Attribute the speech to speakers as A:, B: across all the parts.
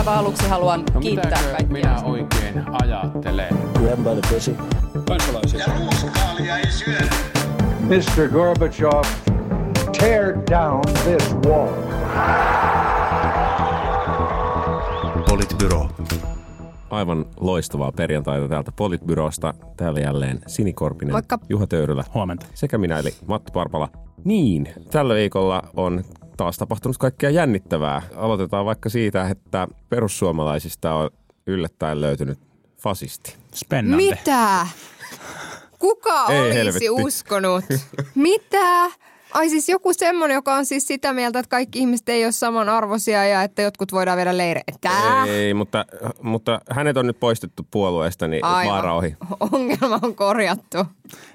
A: aivan aluksi haluan
B: No
A: kiittää kaikkia.
B: minä oikein ajattelen?
C: Grab by the pussy.
B: Kansalaisia.
D: Mr. Gorbachev, tear down this wall.
E: Politbyro.
F: Aivan loistavaa perjantaita täältä Politbyrosta. Täällä jälleen Sini Korpinen,
A: Moikka.
F: Juha Töyrylä
G: Huomenta.
F: sekä minä eli Matti Parpala. Niin, tällä viikolla on taas tapahtunut kaikkea jännittävää. Aloitetaan vaikka siitä, että perussuomalaisista on yllättäen löytynyt fasisti.
G: Spennante.
A: Mitä? Kuka
F: Ei
A: olisi
F: helvetti.
A: uskonut? Mitä? Ai siis joku semmoinen, joka on siis sitä mieltä, että kaikki ihmiset ei ole samanarvoisia ja että jotkut voidaan viedä leireen. Tää?
F: Ei, mutta, mutta hänet on nyt poistettu puolueesta, niin
A: Aivan.
F: vaara ohi.
A: Ongelma on korjattu.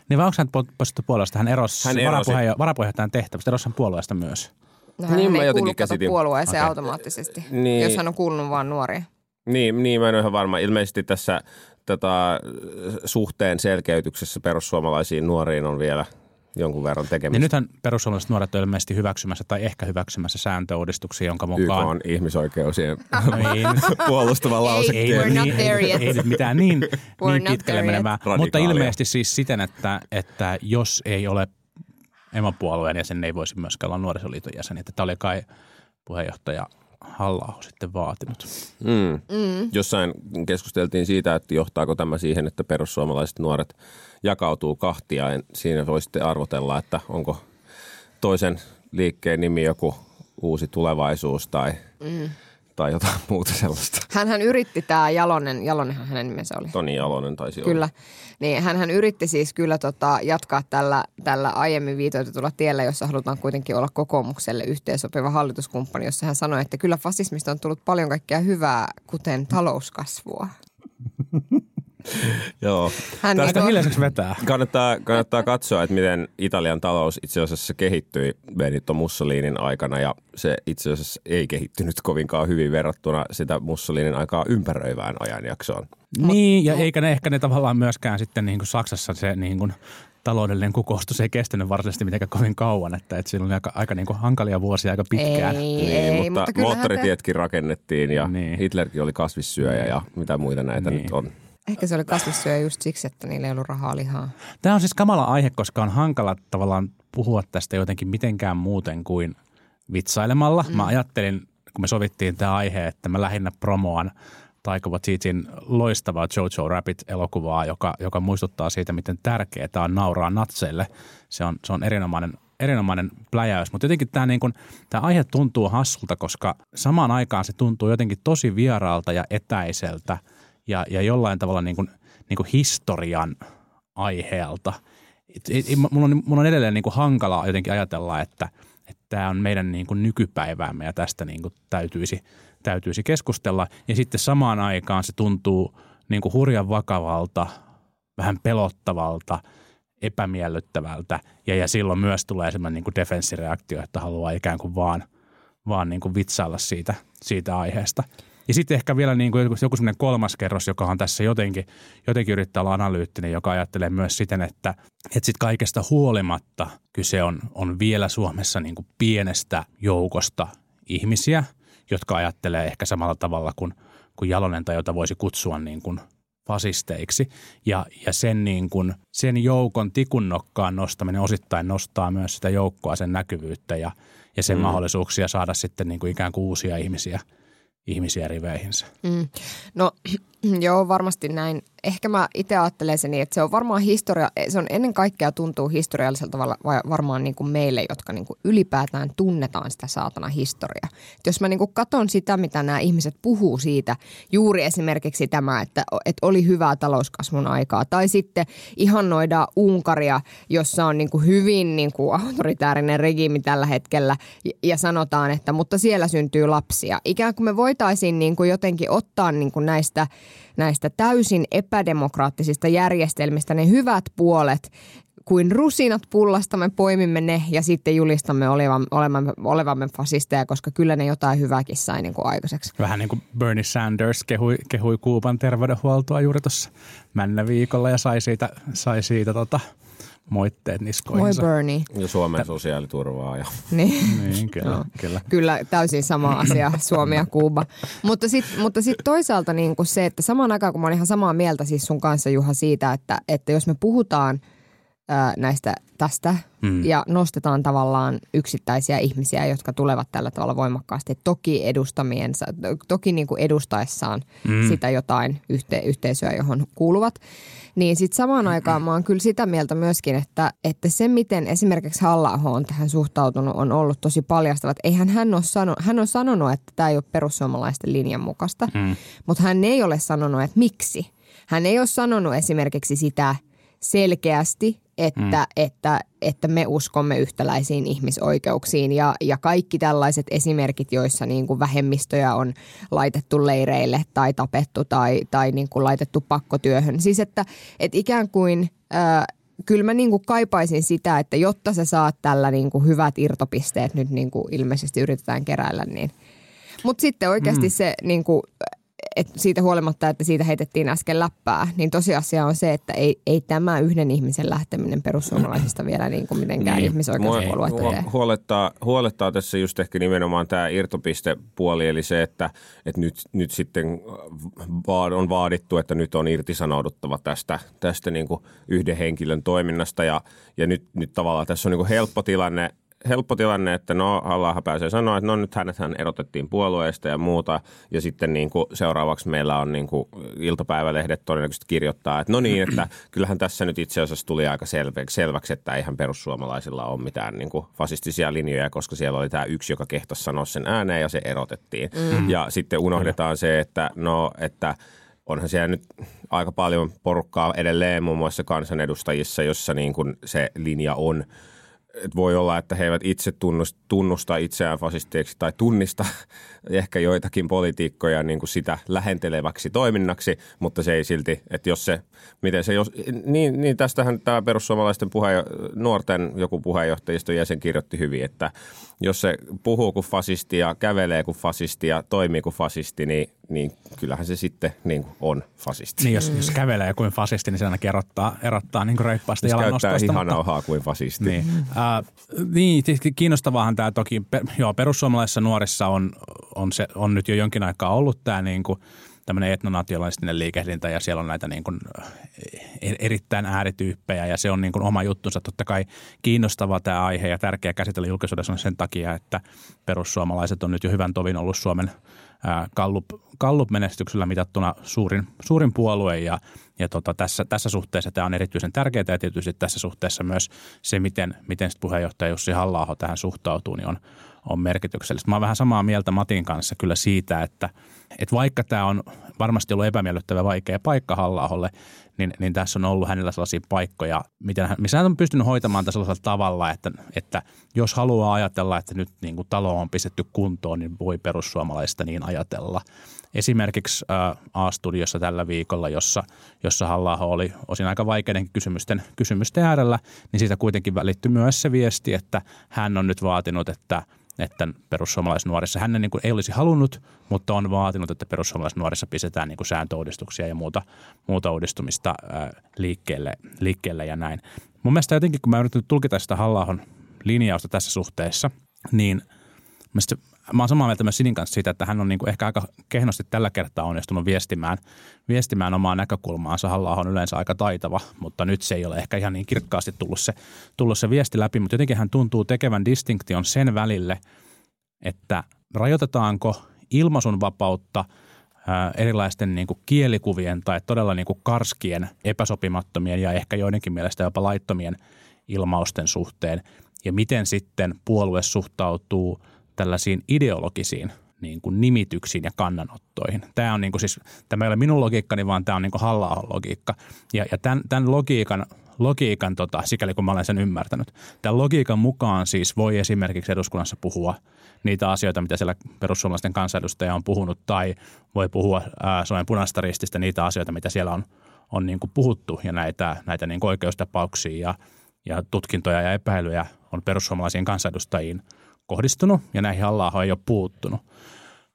G: Niin vai onko hän po- poistettu puolueesta? Hän erosi
F: Hän erosi.
G: varapuheenjo- varapuheenjohtajan tehtävästä, erosi hän puolueesta myös.
A: No, hän
F: Niin
A: ei
F: jotenkin
A: kuulu
F: käsitin.
A: puolueeseen
G: Okei.
A: automaattisesti,
F: Niin.
A: jos hän on kuulunut vaan nuoria.
F: Niin, niin, mä en ole ihan varma. Ilmeisesti tässä tätä suhteen selkeytyksessä perussuomalaisiin nuoriin on vielä jonkun verran
G: Niin
F: tekemistä.
G: nythän perussuomalaiset nuoret on ilmeisesti hyväksymässä tai ehkä hyväksymässä sääntöuudistuksia, jonka
F: YK
G: mukaan...
F: on ihmisoikeuksien
G: Ei, nyt-
F: puolustava
A: Ei,
F: lausekkeen.
A: we're not
G: niin,
A: there
G: ei,
A: yet.
G: ei nyt mitään niin,
A: We're
G: niin pitkälle.
F: Radikaalia.
G: Mutta ilmeisesti siis siten, että, että jos ei ole emopuolueen jäsen, ei voisi myöskään olla nuorisoliiton jäsen. Että tämä oli kai puheenjohtaja halla sitten vaatinut.
F: Mm. Mm. Jossain keskusteltiin siitä, että johtaako tämä siihen, että perussuomalaiset nuoret jakautuu kahtia. En- Siinä voi sitten arvotella, että onko toisen liikkeen nimi joku uusi tulevaisuus tai, mm. Tai jotain muuta sellaista.
A: Hänhän yritti tämä Jalonen, Jalonenhan hänen nimensä oli.
F: Toni Jalonen taisi olla.
A: Kyllä. Niin hän yritti siis kyllä tota, jatkaa tällä, tällä aiemmin viitoitetulla tiellä, jossa halutaan kuitenkin olla kokoomukselle yhteensopiva hallituskumppani, jossa hän sanoi, että kyllä fasismista on tullut paljon kaikkea hyvää, kuten talouskasvua.
F: Joo.
A: Hän
G: Aika
A: niinku-
G: hiljaiseksi vetää.
F: Kannattaa, kannattaa katsoa, että miten Italian talous itse asiassa kehittyi Benito Mussolinin aikana ja se itse asiassa ei kehittynyt kovinkaan hyvin verrattuna sitä Mussolinin aikaa ympäröivään ajanjaksoon.
G: Niin, ja eikä ne ehkä ne tavallaan myöskään sitten niin kuin Saksassa se niin kuin taloudellinen kukoistus ei kestänyt varsinaisesti mitenkään kovin kauan, että, että siinä oli aika, aika niin kuin hankalia vuosia aika pitkään.
A: Ei,
F: Niin,
A: ei,
F: mutta,
A: kyllähän
F: moottoritietkin rakennettiin ja
G: Niin.
F: Hitlerkin oli kasvissyöjä ja mitä muita näitä
G: Niin.
F: nyt on.
A: Ehkä se oli kasvissyöjä just siksi, että niillä ei ollut rahaa lihaa.
G: Tämä on siis kamala aihe, koska on hankala tavallaan puhua tästä jotenkin mitenkään muuten kuin vitsailemalla. Mm. Mä ajattelin, kun me sovittiin tämä aihe, että mä lähinnä promoan Taika Waititin loistavaa Jojo Rabbit-elokuvaa, joka, joka muistuttaa siitä, miten tärkeää on nauraa natseille. Se on, se on erinomainen, erinomainen pläjäys, mutta jotenkin tämä, niin kun, tämä aihe tuntuu hassulta, koska samaan aikaan se tuntuu jotenkin tosi vieraalta ja etäiseltä ja, ja jollain tavalla niin kuin, niin kuin historian aiheelta. Et, et, et, mulla, on, mulla on edelleen niin kuin hankalaa jotenkin ajatella, että tämä on meidän niin kuin nykypäiväämme ja tästä niin kuin täytyisi, täytyisi keskustella. Ja sitten samaan aikaan se tuntuu niin kuin hurjan vakavalta, vähän pelottavalta, epämiellyttävältä ja, ja silloin myös tulee semmoinen niin kuin defenssireaktio, että haluaa ikään kuin vaan, vaan niin kuin vitsailla siitä, siitä aiheesta. Ja sitten ehkä vielä niin kuin joku, joku semmoinen kolmas kerros, joka on tässä jotenkin, jotenkin yrittää olla analyyttinen, joka ajattelee myös siten, että, että sitten kaikesta huolimatta kyse on, on vielä Suomessa niin kuin pienestä joukosta ihmisiä, jotka ajattelee ehkä samalla tavalla kuin, kuin Jalonen tai jota voisi kutsua niin kuin fasisteiksi. Ja, ja sen, niin kuin, sen joukon tikunnokkaan nostaminen osittain nostaa myös sitä joukkoa, sen näkyvyyttä ja, ja sen mm. mahdollisuuksia saada sitten niin kuin ikään kuin uusia ihmisiä, ihmisiä riveihinsä.
A: Mm. No joo, varmasti näin. Ehkä mä itse ajattelen sen niin, että se on varmaan historia, se on ennen kaikkea tuntuu historiallisella tavalla va- varmaan niin kuin meille, jotka niin kuin ylipäätään tunnetaan sitä saatana historiaa. Jos mä niin kuin katon sitä, mitä nämä ihmiset puhuu siitä, juuri esimerkiksi tämä, että, että oli hyvää talouskasvun aikaa, tai sitten ihannoidaan Unkaria, jossa on niin kuin hyvin niin kuin autoritäärinen regiimi tällä hetkellä, ja sanotaan, että mutta siellä syntyy lapsia. Ikään kuin me voitaisiin niin kuin jotenkin ottaa niin kuin näistä näistä täysin epädemokraattisista järjestelmistä ne hyvät puolet, kuin rusinat pullasta me poimimme ne ja sitten julistamme olevamme, olevamme, olevamme fasisteja, koska kyllä ne jotain hyvääkin sai niin kuin aikaiseksi.
G: Vähän niin kuin Bernie Sanders kehui, kehui Kuuban terveydenhuoltoa juuri tuossa männä viikolla ja sai siitä, sai siitä tota, moitteet
A: Moi
G: niskoihinsa.
A: Bernie.
F: Ja Suomen sosiaaliturvaa. Ja.
A: Niin.
G: Niin, kyllä,
A: Joo.
G: kyllä.
A: Kyllä täysin sama asia, Suomi ja Kuuba. Mutta sitten mutta sit toisaalta niin kuin se, että samaan aikaan kun mä olen ihan samaa mieltä siis sun kanssa Juha siitä, että, että jos me puhutaan ää, näistä tästä mm. ja nostetaan tavallaan yksittäisiä ihmisiä, jotka tulevat tällä tavalla voimakkaasti, toki edustamiensa, toki niin kuin edustaessaan mm. sitä jotain yhte, yhteisöä, johon kuuluvat, niin sitten samaan aikaan mä oon kyllä sitä mieltä myöskin, että, että se miten esimerkiksi halla on tähän suhtautunut on ollut tosi paljastava. Että eihän hän ole, sano, hän on sanonut, että tämä ei ole perussuomalaisten linjan mukaista, mm. mutta hän ei ole sanonut, että miksi. Hän ei ole sanonut esimerkiksi sitä selkeästi, että, mm. että, että me uskomme yhtäläisiin ihmisoikeuksiin ja, ja kaikki tällaiset esimerkit, joissa niin kuin vähemmistöjä on laitettu leireille tai tapettu tai, tai niin kuin laitettu pakkotyöhön. Siis että, että ikään kuin... Ää, kyllä mä niin kuin kaipaisin sitä, että jotta sä saat tällä niin kuin hyvät irtopisteet nyt niin kuin ilmeisesti yritetään keräillä, niin. Mutta sitten oikeasti mm. se niin kuin, et siitä huolimatta, että siitä heitettiin äsken läppää, niin tosiasia on se, että ei, ei tämä yhden ihmisen lähteminen perussuomalaisista vielä niin kuin mitenkään niin. ihmisoikeuspuoluetta tee.
F: huolettaa, huolettaa tässä just ehkä nimenomaan tämä irtopistepuoli, eli se, että, että nyt, nyt sitten vaad, on vaadittu, että nyt on irtisanouduttava tästä, tästä niin kuin yhden henkilön toiminnasta ja, ja nyt, nyt tavallaan tässä on niin kuin helppo tilanne helppo tilanne, että no halla pääsee sanoa, että no nyt hänet hän erotettiin puolueesta ja muuta. Ja sitten niin kuin seuraavaksi meillä on niin kuin iltapäivälehdet todennäköisesti kirjoittaa, että no niin, että kyllähän tässä nyt itse asiassa tuli aika selväksi, selväksi että eihän perussuomalaisilla ole mitään niin kuin fasistisia linjoja, koska siellä oli tämä yksi, joka kehtasi sanoa sen ääneen ja se erotettiin. Mm. Ja sitten unohdetaan se, että no, että onhan siellä nyt aika paljon porukkaa edelleen muun muassa kansanedustajissa, jossa niin kuin se linja on – että voi olla, että he eivät itse tunnusta, tunnusta itseään fasisteiksi tai tunnista ehkä joitakin politiikkoja niin kuin sitä lähenteleväksi toiminnaksi, mutta se ei silti, että jos se, miten se, jos, niin, niin tästähän tämä perussuomalaisten puheenjo- nuorten joku puheenjohtajiston jäsen kirjoitti hyvin, että jos se puhuu kuin fasisti ja kävelee kuin fasisti ja toimii kuin fasisti, niin, niin kyllähän se sitten niin kuin on fasisti.
G: Niin, jos, jos kävelee kuin fasisti, niin se ainakin erottaa, erottaa niin kuin reippaasti
F: Jos
G: jalan
F: käyttää
G: nostosta.
F: hihanauhaa kuin fasisti.
G: Niin, äh, niin tietysti kiinnostavaahan tämä toki, per, joo, perussuomalaisissa nuorissa on, on, se, on nyt jo jonkin aikaa ollut tämä niin kuin tämmöinen etnonationalistinen liikehdintä ja siellä on näitä niin kuin e- erittäin äärityyppejä ja se on niin kuin oma juttunsa. Totta kai kiinnostava tämä aihe ja tärkeä käsitellä julkisuudessa on sen takia, että perussuomalaiset on nyt jo hyvän tovin ollut Suomen Gallup, Gallup-menestyksellä mitattuna suurin, suurin puolue ja, ja tota, tässä, tässä suhteessa tämä on erityisen tärkeää ja tietysti tässä suhteessa myös se, miten, miten sit puheenjohtaja Jussi halla tähän suhtautuu, niin on, on merkityksellistä. Mä oon vähän samaa mieltä Matin kanssa kyllä siitä, että, että vaikka tämä on varmasti ollut epämiellyttävä vaikea paikka halla niin, niin tässä on ollut hänellä sellaisia paikkoja, miten hän, missä hän on pystynyt hoitamaan tätä sellaisella tavalla, että, että jos haluaa ajatella, että nyt niin kuin talo on pistetty kuntoon, niin voi perussuomalaista niin ajatella. Esimerkiksi ä, A-studiossa tällä viikolla, jossa, jossa halla oli osin aika vaikeiden kysymysten, kysymysten äärellä, niin siitä kuitenkin välittyi myös se viesti, että hän on nyt vaatinut, että – että perussuomalaisnuorissa hän niin kuin ei olisi halunnut, mutta on vaatinut, että perussuomalaisnuorissa pistetään niin kuin sääntöuudistuksia ja muuta, muuta uudistumista ää, liikkeelle, liikkeelle ja näin. Mun mielestä jotenkin, kun mä yritän tulkita sitä halla linjausta tässä suhteessa, niin mielestä mä oon samaa mieltä myös Sinin kanssa siitä, että hän on niin kuin ehkä aika kehnosti tällä kertaa onnistunut viestimään, viestimään omaa näkökulmaansa. halla on yleensä aika taitava, mutta nyt se ei ole ehkä ihan niin kirkkaasti tullut se, tullut se viesti läpi. Mutta jotenkin hän tuntuu tekevän distinktion sen välille, että rajoitetaanko ilmaisun vapautta erilaisten niin kuin kielikuvien tai todella niin kuin karskien, epäsopimattomien ja ehkä joidenkin mielestä jopa laittomien ilmausten suhteen. Ja miten sitten puolue suhtautuu – tällaisiin ideologisiin niin kuin nimityksiin ja kannanottoihin. Tämä on niin kuin siis, tämä ei ole minun logiikkani, vaan tämä on niin kuin halla logiikka. Ja, ja tämän, tämän logiikan, logiikan tota, sikäli kun mä olen sen ymmärtänyt, tämän logiikan mukaan siis voi esimerkiksi eduskunnassa puhua niitä asioita, mitä siellä perussuomalaisten kansanedustaja on puhunut, tai voi puhua ää, Suomen punaista rististä niitä asioita, mitä siellä on, on niin kuin puhuttu, ja näitä, näitä niin kuin oikeustapauksia ja, ja tutkintoja ja epäilyjä on perussuomalaisiin kansanedustajiin – kohdistunut ja näihin halla ei ole puuttunut.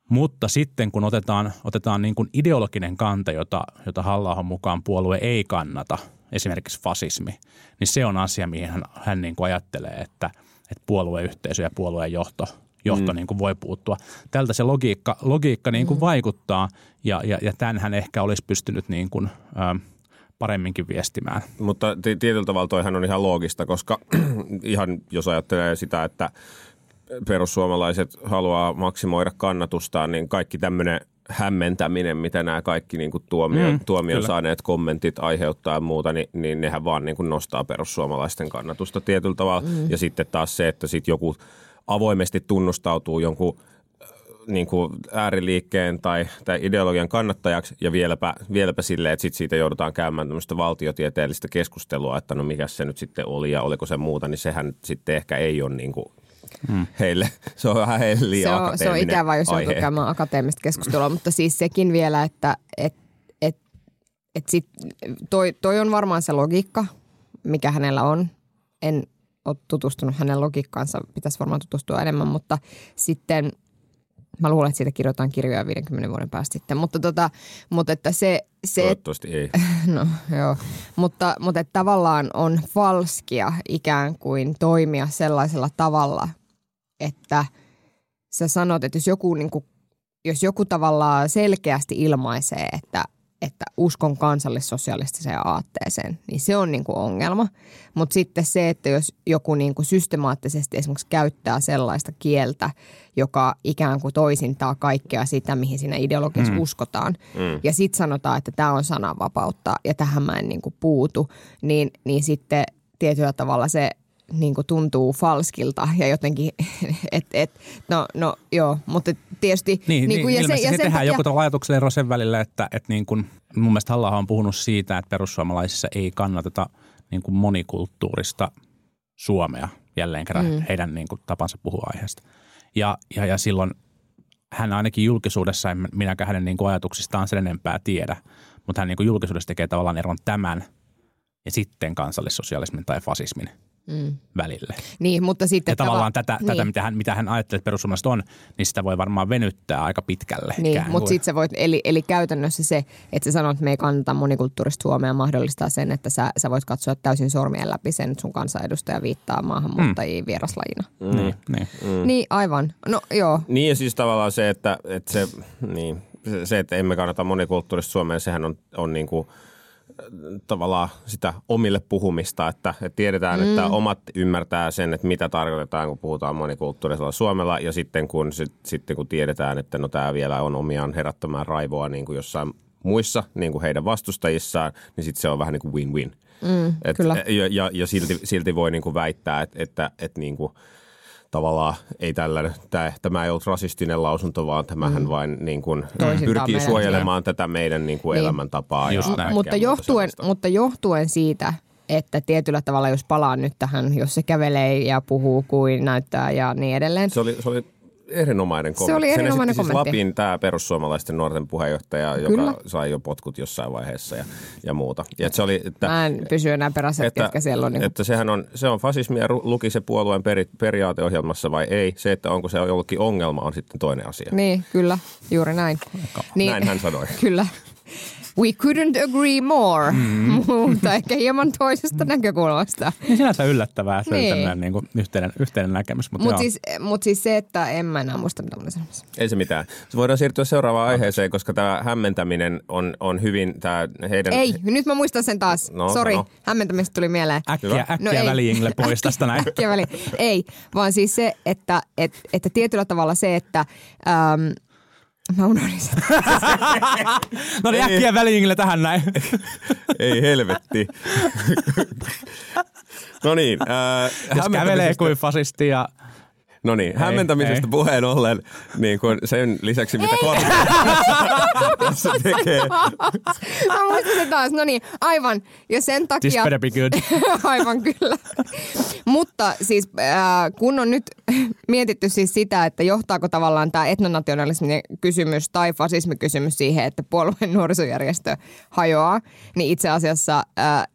G: Mutta sitten kun otetaan, otetaan niin kuin ideologinen kanta, jota, jota halla mukaan puolue ei kannata, esimerkiksi fasismi, niin se on asia, mihin hän, hän niin kuin ajattelee, että, että puolueyhteisö ja puolueen johto, johto mm. niin kuin voi puuttua. Tältä se logiikka, logiikka niin kuin mm. vaikuttaa ja, ja, ja tämän hän ehkä olisi pystynyt niin kuin, ä, paremminkin viestimään.
F: Mutta tietyllä tavalla toihan on ihan loogista, koska ihan jos ajattelee sitä, että perussuomalaiset haluaa maksimoida kannatustaan, niin kaikki tämmöinen hämmentäminen, mitä nämä kaikki niin kuin tuomio, mm, tuomion kyllä. saaneet kommentit aiheuttaa ja muuta, niin, niin nehän vaan niin kuin nostaa perussuomalaisten kannatusta tietyllä tavalla. Mm. Ja sitten taas se, että sitten joku avoimesti tunnustautuu jonkun äh, niin kuin ääriliikkeen tai, tai ideologian kannattajaksi ja vieläpä, vieläpä silleen, että sit siitä joudutaan käymään tämmöistä valtiotieteellistä keskustelua, että no mikä se nyt sitten oli ja oliko se muuta, niin sehän sitten ehkä ei ole niin kuin hmm. heille. Se on vähän heille liian
A: se on, se on ikävä, jos joutuu käymään akateemista keskustelua, mutta siis sekin vielä, että et, et, et sit, toi, toi on varmaan se logiikka, mikä hänellä on. En ole tutustunut hänen logiikkaansa, pitäisi varmaan tutustua enemmän, mutta sitten mä luulen, että siitä kirjoitetaan kirjoja 50 vuoden päästä sitten. Mutta, tota, mutta että se... se
F: Toivottavasti ei.
A: No joo, mutta, mutta että tavallaan on falskia ikään kuin toimia sellaisella tavalla, että sä sanot, että jos joku, niin kuin, jos joku tavallaan selkeästi ilmaisee, että, että uskon kansallissosialistiseen aatteeseen, niin se on niin kuin ongelma. Mutta sitten se, että jos joku niin kuin systemaattisesti esimerkiksi käyttää sellaista kieltä, joka ikään kuin toisintaa kaikkea sitä, mihin siinä ideologiassa mm. uskotaan, mm. ja sitten sanotaan, että tämä on sananvapautta ja tähän mä en niin kuin puutu, niin, niin sitten tietyllä tavalla se niin kuin tuntuu falskilta ja jotenkin, että et, no, no joo, mutta tietysti.
G: Niin, niin, kuin, niin ja se, ja se tehdään takia... joku ajatukselle ero sen välillä, että, että niin kuin, mun mielestä halla on puhunut siitä, että perussuomalaisissa ei kannateta niin kuin monikulttuurista Suomea jälleen kerran mm. heidän niin kuin, tapansa puhua aiheesta. Ja, ja, ja silloin hän ainakin julkisuudessa, en minäkään hänen niin kuin ajatuksistaan sen enempää tiedä, mutta hän niin kuin julkisuudessa tekee tavallaan eron tämän ja sitten kansallissosialismin tai fasismin – mm. välille.
A: Niin, mutta sitten...
G: Ja tavallaan tava- tätä, niin. tätä mitä, hän, mitä hän ajattelee, että perussuomalaiset on, niin sitä voi varmaan venyttää aika pitkälle.
A: Niin, mutta sitten se voit, eli, eli käytännössä se, että sä sanot, että me ei kannata monikulttuurista Suomea mahdollistaa sen, että sä, sä voit katsoa täysin sormien läpi sen, että sun kansanedustaja viittaa maahanmuuttajia mm. vieraslajina.
G: Mm. Niin, niin.
A: Mm. niin, aivan. No joo.
F: Niin ja siis tavallaan se, että, että se, niin, se, että emme kannata monikulttuurista Suomea, sehän on, on niin kuin – tavallaan sitä omille puhumista, että, että tiedetään, mm. että omat ymmärtää sen, että mitä tarkoitetaan, kun puhutaan monikulttuurisella Suomella ja sitten kun, sit, sitten kun tiedetään, että no tämä vielä on omiaan herättämään raivoa niin kuin jossain muissa niin kuin heidän vastustajissaan, niin sitten se on vähän niin kuin win-win.
A: Mm, Et, kyllä.
F: Ja, ja, ja silti, silti voi niin kuin väittää, että, että, että niin kuin – tavallaan ei tällainen, tämä, tämä ei ollut rasistinen lausunto, vaan tämähän mm. vain niin kuin pyrkii suojelemaan tätä meidän niin kuin niin. elämäntapaa.
A: Just ja mutta, johtuen, mutta johtuen siitä, että tietyllä tavalla jos palaan nyt tähän, jos se kävelee ja puhuu kuin näyttää ja niin edelleen.
F: Se oli, se oli erinomainen kommentti.
A: Se oli erinomainen
F: Sen
A: kommentti.
F: Siis Lapin tämä perussuomalaisten nuorten puheenjohtaja, Kyllä. joka sai jo potkut jossain vaiheessa ja, ja muuta. Ja että se oli, että,
A: Mä en pysy enää perässä, että, ketkä siellä on. Niin
F: että sehän on, se on fasismia, luki se puolueen peri, periaateohjelmassa vai ei. Se, että onko se jollekin ongelma, on sitten toinen asia.
A: Niin, kyllä, juuri näin.
F: Niin, näin hän sanoi.
A: Kyllä. We couldn't agree more, mm. mutta ehkä hieman toisesta näkökulmasta.
G: Niin sinänsä yllättävää, että niin. on niin kuin yhteinen, yhteinen näkemys.
A: Mutta mut siis, mut siis se, että en mä enää muista, mitä olin sanomassa.
F: Ei se mitään. Se voidaan siirtyä seuraavaan okay. aiheeseen, koska tämä hämmentäminen on, on hyvin tämä heidän...
A: Ei, nyt mä muistan sen taas. No, Sori, no. hämmentämistä tuli mieleen.
G: Äkkiä, äkkiä no, väliingle pois tästä näin.
A: äkkiä väli. Ei, vaan siis se, että, että, että tietyllä tavalla se, että... Ähm, Mä unohdin sen.
G: no niin, äkkiä väliingille tähän näin.
F: Ei helvetti. no niin. Äh,
G: Jos kävelee kuin fasisti ja
F: No niin, hämmentämisestä ei. puheen ollen, niin kuin sen lisäksi mitä Korpi tässä tekee.
A: Mä muistan se taas, no niin, aivan. Ja sen takia...
G: This better be good.
A: aivan kyllä. Mutta siis äh, kun on nyt mietitty siis sitä, että johtaako tavallaan tämä etnonationalismin kysymys tai fasismikysymys siihen, että puolueen nuorisojärjestö hajoaa, niin itse asiassa äh,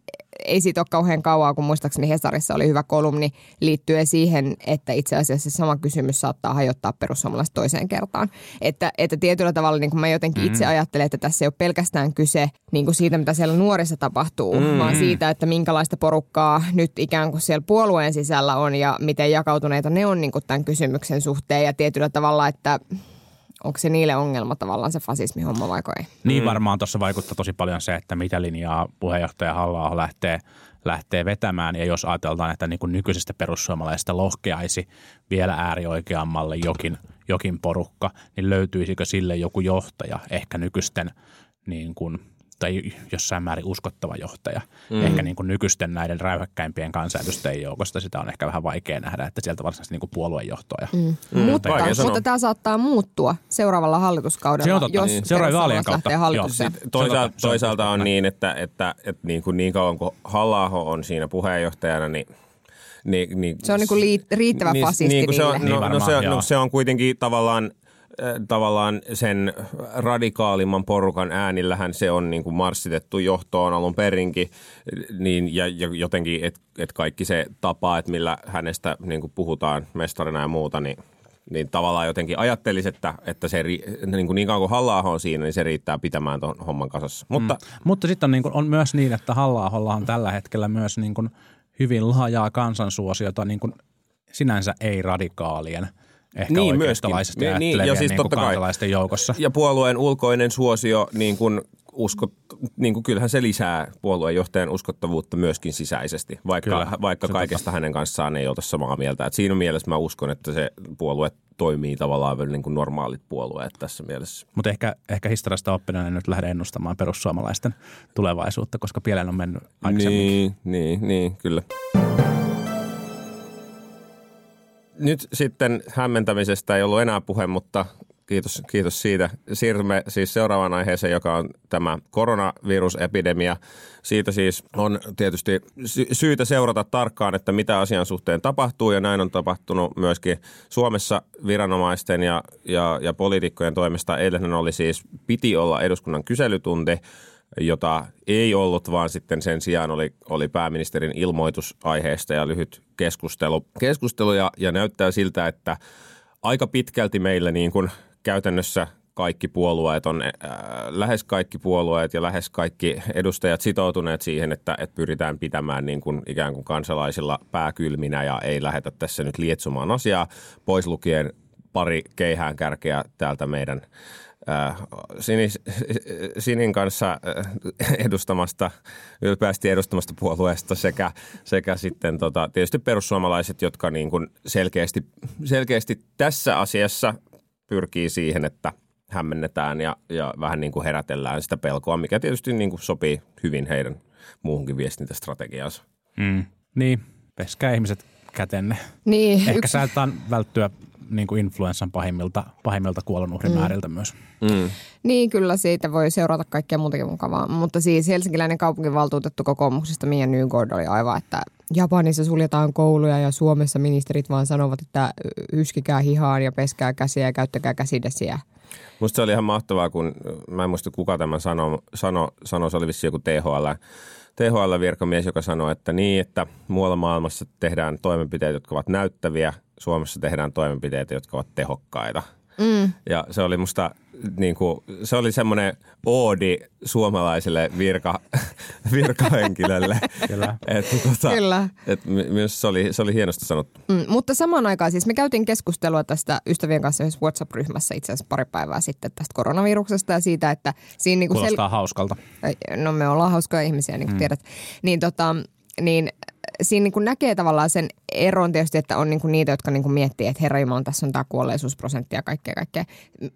A: ei siitä ole kauhean kauaa, kun muistaakseni Hesarissa oli hyvä kolumni liittyen siihen, että itse asiassa sama kysymys saattaa hajottaa perussuomalaiset toiseen kertaan. Että, että tietyllä tavalla niin kuin mä jotenkin mm. itse ajattelen, että tässä ei ole pelkästään kyse niin kuin siitä, mitä siellä nuorissa tapahtuu, mm. vaan siitä, että minkälaista porukkaa nyt ikään kuin siellä puolueen sisällä on ja miten jakautuneita ne on niin kuin tämän kysymyksen suhteen ja tietyllä tavalla, että onko se niille ongelma tavallaan se fasismihomma vai ei?
G: Niin varmaan tuossa vaikuttaa tosi paljon se, että mitä linjaa puheenjohtaja halla lähtee, lähtee vetämään. Ja jos ajatellaan, että niin kuin nykyisestä perussuomalaisesta lohkeaisi vielä äärioikeammalle jokin, jokin porukka, niin löytyisikö sille joku johtaja, ehkä nykyisten niin kuin – tai jossain määrin uskottava johtaja. Mm. Ehkä niin kuin nykyisten näiden räyhäkkäimpien kansanedustajien joukosta sitä on ehkä vähän vaikea nähdä, että sieltä varsinaisesti niin kuin puoluejohtoja. Mm.
A: Mm. Mutta, mutta tämä saattaa muuttua seuraavalla hallituskaudella,
G: Se on totta.
A: jos
G: niin. Seuraavien vaalien kautta.
F: Toisaalta, toisaalta on niin, että, että, että niin, kuin niin kauan kuin halla on siinä puheenjohtajana, niin niin, niin,
A: se on niin kuin riittävä niin, fasisti niin,
F: se on,
G: no,
F: no, se, on, no, se on kuitenkin tavallaan – tavallaan sen radikaalimman porukan äänillähän se on niin kuin marssitettu johtoon alun perinkin niin, ja, ja jotenkin, että et kaikki se tapa, että millä hänestä niin kuin puhutaan mestarina ja muuta, niin niin tavallaan jotenkin ajattelisi, että, että se niin, kuin niin kauan kuin halla on siinä, niin se riittää pitämään tuon homman kasassa. Mutta, mm.
G: Mutta sitten on, niin kuin, on myös niin, että halla on tällä hetkellä myös niin kuin hyvin laajaa kansansuosiota niin kuin sinänsä ei-radikaalien – ehkä niin, myöskin. Niin, niin, ja siis niin totta kansalaisten joukossa.
F: Ja puolueen ulkoinen suosio, niin kuin uskot, niin kuin kyllähän se lisää puoluejohtajan uskottavuutta myöskin sisäisesti, vaikka, Kyllä, vaikka kaikesta totta. hänen kanssaan ei olta samaa mieltä. Et siinä mielessä mä uskon, että se puolue toimii tavallaan niin kuin normaalit puolueet tässä mielessä.
G: Mutta ehkä, ehkä historiasta oppina en nyt lähde ennustamaan perussuomalaisten tulevaisuutta, koska pieleen on mennyt aikaisemmin.
F: Niin, niin, niin, kyllä nyt sitten hämmentämisestä ei ollut enää puhe, mutta kiitos, kiitos siitä. Siirrymme siis seuraavaan aiheeseen, joka on tämä koronavirusepidemia. Siitä siis on tietysti sy- syytä seurata tarkkaan, että mitä asian suhteen tapahtuu ja näin on tapahtunut myöskin Suomessa viranomaisten ja, ja, ja poliitikkojen toimesta. Eilen oli siis, piti olla eduskunnan kyselytunti, jota ei ollut, vaan sitten sen sijaan oli, oli pääministerin ilmoitus aiheesta ja lyhyt keskustelu, keskustelu ja, ja näyttää siltä, että aika pitkälti meillä niin kuin käytännössä kaikki puolueet on, äh, lähes kaikki puolueet ja lähes kaikki edustajat sitoutuneet siihen, että, että pyritään pitämään niin kuin ikään kuin kansalaisilla pääkylminä ja ei lähetä tässä nyt lietsomaan asiaa, pois lukien pari keihään kärkeä täältä meidän Sinis, Sinin kanssa äh, edustamasta, ylpeästi edustamasta puolueesta sekä, sekä sitten tota, tietysti perussuomalaiset, jotka niin kuin selkeästi, selkeästi tässä asiassa pyrkii siihen, että hämmennetään ja, ja vähän niin kuin herätellään sitä pelkoa, mikä tietysti niin kuin sopii hyvin heidän muuhunkin viestintästrategiaansa.
G: Mm. Niin, peskää ihmiset kätenne.
A: Niin,
G: Ehkä yksi... välttyä niin kuin influenssan pahimmilta, pahimmilta kuolonuhrimääriltä mm. myös. Mm.
A: Niin, kyllä siitä voi seurata kaikkea muutakin mukavaa. Mutta siis helsinkiläinen kaupunginvaltuutettu kokoomuksesta Mia Nygård oli aivan, että Japanissa suljetaan kouluja ja Suomessa ministerit vaan sanovat, että yskikää hihaan ja peskää käsiä ja käyttäkää käsidesiä.
F: Musta se oli ihan mahtavaa, kun mä en muista kuka tämän sanoi, sano, sano, se oli vissi joku THL THL-virkamies, joka sanoi, että niin, että muualla maailmassa tehdään toimenpiteitä, jotka ovat näyttäviä, Suomessa tehdään toimenpiteitä, jotka ovat tehokkaita. Mm. Ja se oli musta niin kuin, se oli semmoinen oodi suomalaiselle virka, virkahenkilölle.
A: Kyllä. Että, tota, Kyllä.
F: Et myös se oli, se oli hienosti sanottu.
A: Mm, mutta samaan aikaan siis me käytiin keskustelua tästä ystävien kanssa yhdessä WhatsApp-ryhmässä itse asiassa pari päivää sitten tästä koronaviruksesta ja siitä, että siinä niin
G: kuin Kuulostaa sel- hauskalta.
A: No me ollaan hauskoja ihmisiä, niin kuin mm. tiedät. Niin tota, niin siinä niin kuin näkee tavallaan sen eron tietysti, että on niin kuin niitä, jotka niin kuin miettii, että herra Jumala, tässä on tämä kuolleisuusprosentti ja kaikkea kaikkea.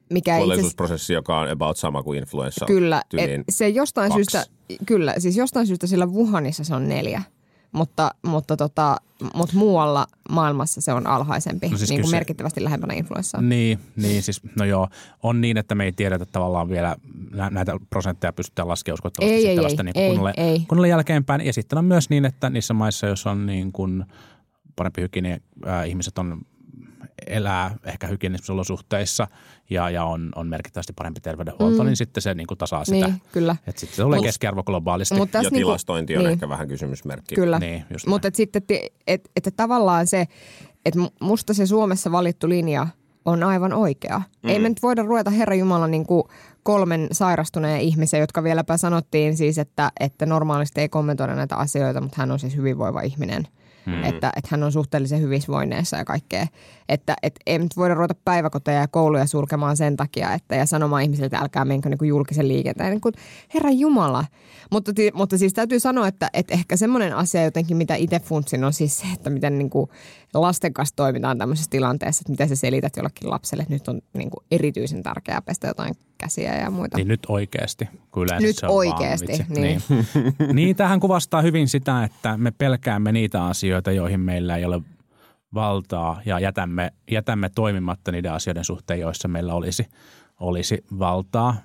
F: Mikä Kuolleisuusprosessi, joka on about sama kuin influenssa.
A: Kyllä, se jostain kaksi. syystä, kyllä, siis jostain syystä sillä Wuhanissa se on neljä mutta, mutta, tota, mutta muualla maailmassa se on alhaisempi, no siis niin kuin merkittävästi lähempänä influenssaa.
G: Niin, niin, siis no joo, on niin, että me ei tiedetä tavallaan vielä näitä prosentteja pystytään laskemaan uskottavasti ei, sitten ei, vasta ei, niin kunnolle, ei. kunnolle jälkeenpäin. Ja sitten on myös niin, että niissä maissa, jos on niin kuin parempi hygienia, ihmiset on elää ehkä hygienisissä olosuhteissa ja, ja on, on merkittävästi parempi terveydenhuolto, mm. niin sitten se niin kuin tasaa sitä.
A: Niin, kyllä.
G: Että sitten se tulee keskiarvo globaalisti.
A: Mut
F: Ja
A: niinku-
F: tilastointi on
A: niin.
F: ehkä vähän kysymysmerkki.
A: Kyllä,
G: Niin, just
A: mutta et sitten, että et, et tavallaan se, että musta se Suomessa valittu linja on aivan oikea. Mm. Ei me nyt voida ruveta Herra Jumala niin kuin kolmen sairastuneen ihmisen, jotka vieläpä sanottiin siis, että, että normaalisti ei kommentoida näitä asioita, mutta hän on siis hyvinvoiva ihminen. Mm. Että, että hän on suhteellisen hyvisvoinneessa ja kaikkea. Että et ei nyt voida ruveta päiväkoteja ja kouluja sulkemaan sen takia, että ja sanomaan ihmisille, että älkää menkö niin julkisen liikenteen. Niin kuin, Herra Jumala. Mutta, mutta siis täytyy sanoa, että, että ehkä semmoinen asia jotenkin, mitä itse funtsin, on siis se, että miten niin kuin lasten kanssa toimitaan tämmöisessä tilanteessa, että miten sä selität jollekin lapselle, että nyt on niin kuin erityisen tärkeää pestä jotain käsiä ja muita.
G: Niin nyt oikeasti, yleensä
A: Nyt
G: se on vaan
A: oikeasti,
G: vitsi.
A: niin.
G: niin. niin, tähän kuvastaa hyvin sitä, että me pelkäämme niitä asioita, joihin meillä ei ole valtaa ja jätämme, jätämme toimimatta niiden asioiden suhteen, joissa meillä olisi, olisi valtaa.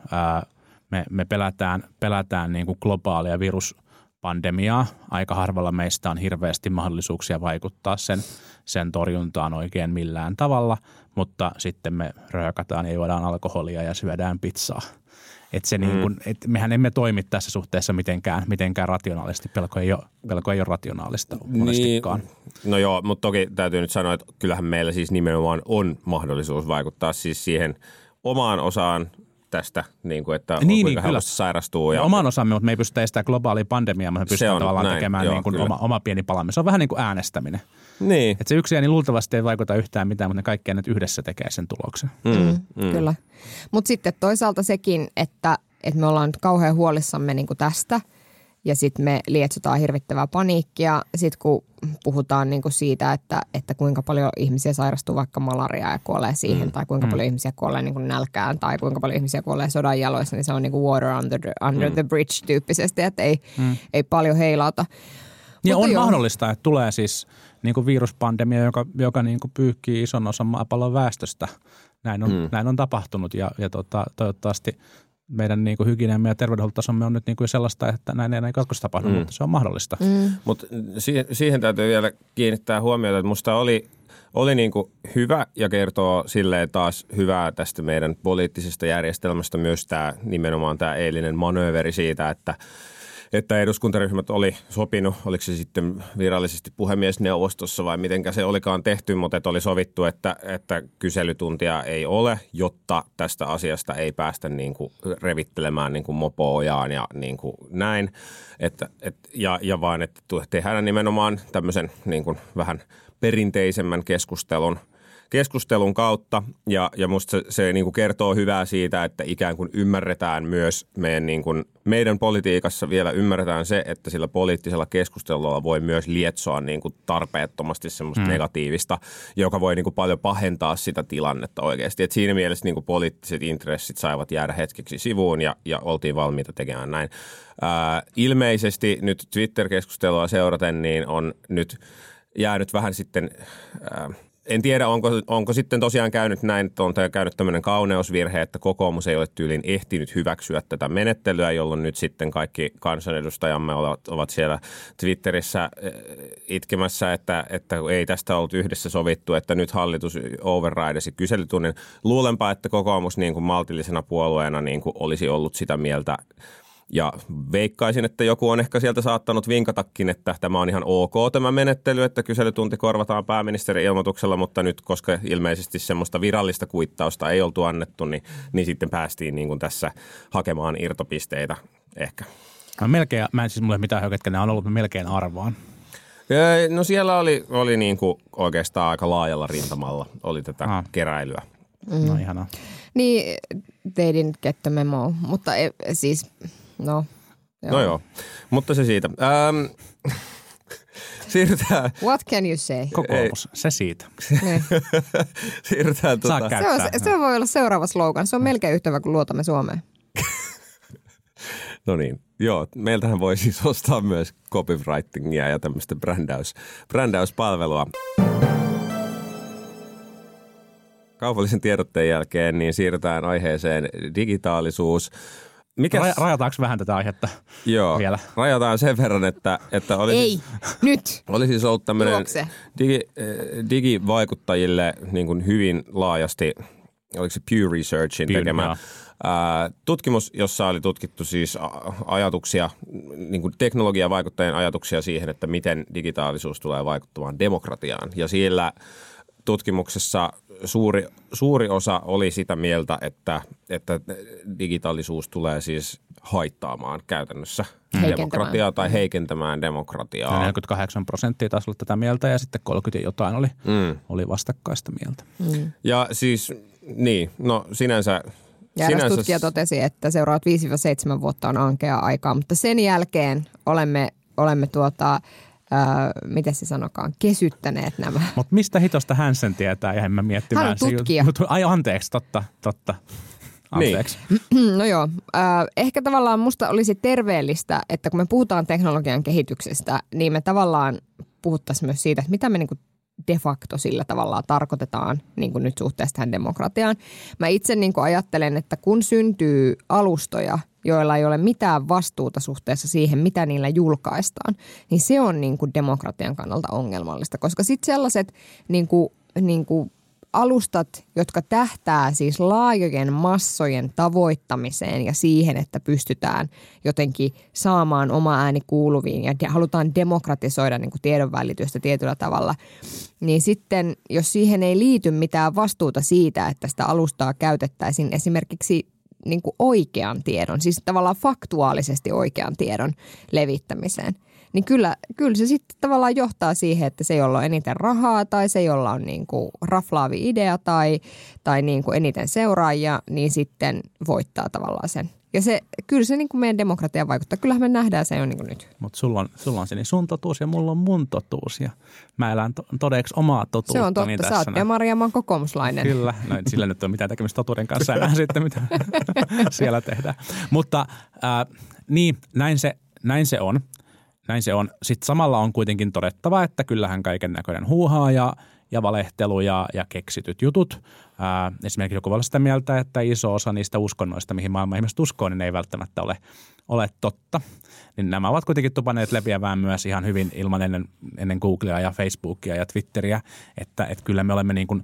G: Me, me pelätään, pelätään niin kuin globaalia viruspandemiaa. Aika harvalla meistä on hirveästi mahdollisuuksia vaikuttaa sen, sen torjuntaan oikein millään tavalla, mutta sitten me röökataan ja juodaan alkoholia ja syödään pizzaa. Et se mm. niin kun, et mehän emme toimi tässä suhteessa mitenkään, mitenkään rationaalisesti. Pelko ei ole, pelko ei ole rationaalista monestikaan.
F: Niin, no joo, mutta toki täytyy nyt sanoa, että kyllähän meillä siis nimenomaan on mahdollisuus vaikuttaa siis siihen omaan osaan tästä, niin kuin, että
G: Niin,
F: kuinka
G: niin, kyllä.
F: sairastuu.
G: Ja oman osamme, mutta me ei pystytä estämään globaalia pandemiaa, mutta me pystytään tavallaan
F: näin,
G: tekemään
F: joo,
G: niin kuin
F: kyllä.
G: oma, oma pieni palamme. Se on vähän niin kuin äänestäminen.
F: Niin,
G: Et se yksi ääni luultavasti ei vaikuta yhtään mitään, mutta ne kaikki äänet yhdessä tekee sen tuloksen.
A: Mm, mm. Kyllä. Mutta sitten toisaalta sekin, että, että me ollaan nyt kauhean huolissamme niin kuin tästä ja sitten me lietsotaan hirvittävää paniikkia. Sitten kun puhutaan niin kuin siitä, että, että kuinka paljon ihmisiä sairastuu vaikka malariaa ja kuolee siihen, mm. tai kuinka mm. paljon ihmisiä kuolee niin kuin nälkään, tai kuinka paljon ihmisiä kuolee sodan jaloissa, niin se on niin kuin water under the, under mm. the bridge tyyppisesti, että ei, mm. ei paljon heilauta.
G: Ja
A: Mutta
G: on
A: joo.
G: mahdollista, että tulee siis niin kuin viruspandemia, joka, joka niin kuin pyyhkii ison osan maapallon väestöstä. Näin on, mm. näin on tapahtunut ja, ja tota, toivottavasti meidän niin kuin hygieniamme ja terveydenhuoltotasomme on nyt niin kuin sellaista, että näin ei enää jatkossa tapahdu, mm. mutta se on mahdollista. Mm.
F: Mutta siihen, siihen täytyy vielä kiinnittää huomiota, että musta oli, oli niin kuin hyvä ja kertoo silleen taas hyvää tästä meidän poliittisesta järjestelmästä myös tämä nimenomaan tämä eilinen manööveri siitä, että että eduskuntaryhmät oli sopinut, oliko se sitten virallisesti puhemiesneuvostossa vai mitenkä se olikaan tehty, mutta että oli sovittu, että, että kyselytuntia ei ole, jotta tästä asiasta ei päästä niin kuin revittelemään niin kuin mopoojaan ja niin kuin näin. Että, et, ja, ja vaan, että tehdään nimenomaan tämmöisen niin kuin vähän perinteisemmän keskustelun keskustelun kautta ja, ja musta se, se niin kuin kertoo hyvää siitä, että ikään kuin ymmärretään myös meidän, niin kuin, meidän politiikassa vielä ymmärretään se, että sillä poliittisella keskustelulla voi myös lietsoa niin kuin tarpeettomasti semmoista mm. negatiivista, joka voi niin kuin paljon pahentaa sitä tilannetta oikeasti. Et siinä mielessä niin kuin poliittiset intressit saivat jäädä hetkeksi sivuun ja, ja oltiin valmiita tekemään näin. Ää, ilmeisesti nyt Twitter-keskustelua seuraten niin on nyt jäänyt vähän sitten... Ää, en tiedä, onko, onko sitten tosiaan käynyt näin, että on käynyt tämmöinen kauneusvirhe, että kokoomus ei ole tyylin ehtinyt hyväksyä tätä menettelyä, jolloin nyt sitten kaikki kansanedustajamme ovat, ovat siellä Twitterissä eh, itkemässä, että, että ei tästä ollut yhdessä sovittu, että nyt hallitus overridesi kyselytunnin. Luulenpa, että kokoomus niin kuin maltillisena puolueena niin kuin olisi ollut sitä mieltä, ja veikkaisin, että joku on ehkä sieltä saattanut vinkatakin, että tämä on ihan ok tämä menettely, että kyselytunti korvataan pääministerin ilmoituksella, mutta nyt koska ilmeisesti semmoista virallista kuittausta ei oltu annettu, niin, niin sitten päästiin niin kuin tässä hakemaan irtopisteitä ehkä.
G: Mä, melkein, mä en siis mulle mitään hökötkä, ne on ollut mä melkein arvaan.
F: Öö, No siellä oli, oli niin kuin oikeastaan aika laajalla rintamalla oli tätä
G: Ah.
F: keräilyä.
G: Mm. No ihanaa.
A: Niin, they didn't get the memo, mutta ei, siis, no.
F: No joo, mutta se siitä. Ähm, siirrytään,
A: What can you say?
G: Kokoomus, se siitä.
A: Niin.
F: siirrytään
G: Saa
F: tota,
A: Se, on, se voi olla seuraava slogan. Se on melkein yhtä hyvä kuin luotamme Suomeen.
F: No niin, joo. Meiltähän voi siis ostaa myös copywritingia ja tämmöistä brändäys, brändäyspalvelua. Kaupallisen tiedotteen jälkeen niin siirrytään aiheeseen digitaalisuus. Mikäs,
G: Raja, rajataanko vähän tätä aihetta
F: joo,
G: vielä?
F: rajataan sen verran, että, että oli,
A: Ei,
F: Siis,
A: nyt.
F: oli siis ollut tämmöinen digi, eh, digivaikuttajille niin kuin hyvin laajasti, oliko se Pew Researchin
G: Pew,
F: tekemä ää, tutkimus, jossa oli tutkittu siis ajatuksia, niin kuin teknologiavaikuttajien ajatuksia siihen, että miten digitaalisuus tulee vaikuttamaan demokratiaan. Ja siellä tutkimuksessa suuri, suuri osa oli sitä mieltä, että, että digitaalisuus tulee siis haittaamaan käytännössä
A: Heikentämään.
F: demokratiaa tai heikentämään demokratiaa.
G: 48 prosenttia taisi olla tätä mieltä ja sitten 30 ja jotain oli, mm. oli vastakkaista mieltä.
F: Ja siis, niin, no sinänsä...
A: Ja eräs
F: sinänsä
A: tutkija totesi, että seuraavat 5-7 vuotta on ankea aikaa, mutta sen jälkeen olemme, olemme tuota, ää, miten se sanokaan, kesyttäneet nämä.
G: Mutta mistä hitosta hän sen tietää? Ja mä miettimään.
A: Hän
G: se
A: tutkija.
G: Mut- Ai anteeksi, totta, totta. Anteeksi. Niin.
A: No joo, äh, ehkä tavallaan musta olisi terveellistä, että kun me puhutaan teknologian kehityksestä, niin me tavallaan puhuttaisiin myös siitä, että mitä me niinku de facto sillä tavallaan tarkoitetaan niin kuin nyt suhteessa tähän demokratiaan. Mä itse niin kuin ajattelen, että kun syntyy alustoja, joilla ei ole mitään vastuuta suhteessa siihen, mitä niillä julkaistaan, niin se on niin kuin demokratian kannalta ongelmallista, koska sitten sellaiset niin kuin, niin kuin alustat, jotka tähtää siis laajojen massojen tavoittamiseen ja siihen, että pystytään jotenkin saamaan oma ääni kuuluviin ja de- halutaan demokratisoida niin kuin tiedonvälitystä tietyllä tavalla, niin sitten jos siihen ei liity mitään vastuuta siitä, että sitä alustaa käytettäisiin esimerkiksi niin kuin oikean tiedon, siis tavallaan faktuaalisesti oikean tiedon levittämiseen, niin kyllä, kyllä se sitten tavallaan johtaa siihen, että se, jolla on eniten rahaa tai se, jolla on niin kuin raflaavi idea tai, tai niin kuin eniten seuraajia, niin sitten voittaa tavallaan sen. Ja se, kyllä se niin kuin meidän demokratiaan vaikuttaa. Kyllähän me nähdään se jo niin kuin nyt.
G: Mutta sulla on, sulla on se niin sun totuus ja mulla on mun totuus. Ja mä elän to, todeksi omaa totuutta.
A: Se on totta. Sä
G: tässä
A: oot
G: näin.
A: demari ja mä oon kokoomuslainen.
G: Kyllä, no, sillä nyt ole mitään tekemistä totuuden kanssa enää sitten, mitä siellä tehdään. Mutta äh, niin, näin se, näin se on. Näin se on. Sitten samalla on kuitenkin todettava, että kyllähän kaiken näköinen huuhaa ja, ja valehtelu ja, ja keksityt jutut. Ää, esimerkiksi joku voi olla sitä mieltä, että iso osa niistä uskonnoista, mihin maailman ihmiset uskoo, niin ei välttämättä ole, ole totta. Niin nämä ovat kuitenkin tupaneet leviävään myös ihan hyvin ilman ennen, ennen Googlea ja Facebookia ja Twitteriä, että, että kyllä me olemme niin kuin,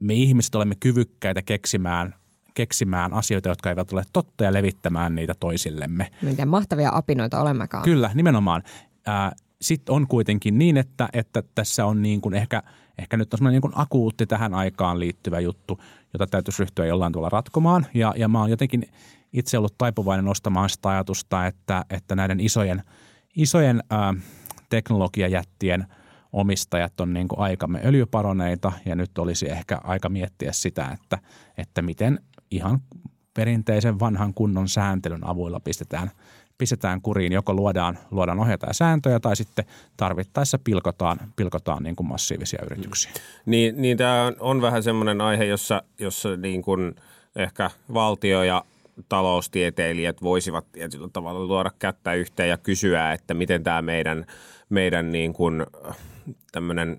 G: me ihmiset olemme kyvykkäitä keksimään keksimään asioita, jotka eivät ole totta ja levittämään niitä toisillemme.
A: Miten mahtavia apinoita olemmekaan.
G: Kyllä, nimenomaan. Sitten on kuitenkin niin, että, että tässä on niin kuin ehkä, ehkä nyt on semmoinen niin kuin akuutti tähän aikaan liittyvä juttu, jota täytyisi ryhtyä jollain tuolla ratkomaan. Ja, ja mä oon jotenkin itse ollut taipuvainen nostamaan sitä ajatusta, että, että näiden isojen, isojen ää, teknologiajättien omistajat on niin kuin aikamme öljyparoneita ja nyt olisi ehkä aika miettiä sitä, että, että miten ihan perinteisen vanhan kunnon sääntelyn avuilla pistetään, pistetään kuriin. Joko luodaan, luodaan ohjeita ja sääntöjä tai sitten tarvittaessa pilkotaan, pilkotaan niin kuin massiivisia yrityksiä.
F: Niin, niin tämä on, vähän semmoinen aihe, jossa, jossa niin kuin ehkä valtio ja taloustieteilijät voisivat tietyllä tavalla luoda kättä yhteen ja kysyä, että miten tämä meidän, meidän niin kuin tämmöinen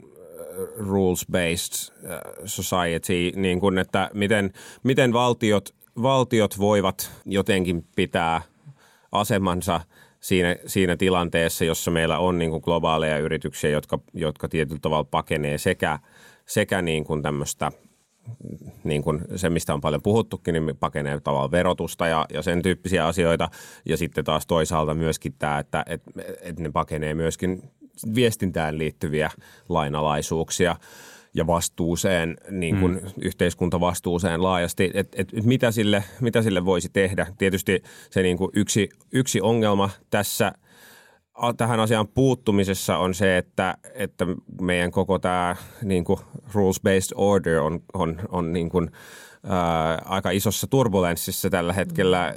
F: rules-based society, niin kuin, että miten, miten valtiot, valtiot voivat jotenkin pitää asemansa siinä, siinä tilanteessa, jossa meillä on niin kuin globaaleja yrityksiä, jotka, jotka tietyllä tavalla pakenee sekä, sekä niin kuin tämmöistä niin kuin se, mistä on paljon puhuttukin, niin pakenee tavallaan verotusta ja, ja sen tyyppisiä asioita. Ja sitten taas toisaalta myöskin tämä, että, että, että ne pakenee myöskin viestintään liittyviä lainalaisuuksia ja vastuuseen, niin kuin mm. yhteiskuntavastuuseen laajasti, että et, mitä, sille, mitä sille voisi tehdä. Tietysti se niin kuin yksi, yksi ongelma tässä tähän asiaan puuttumisessa on se, että, että meidän koko tämä niin kuin rules-based order on, on, on niin kuin, ää, aika isossa turbulenssissa tällä hetkellä ää,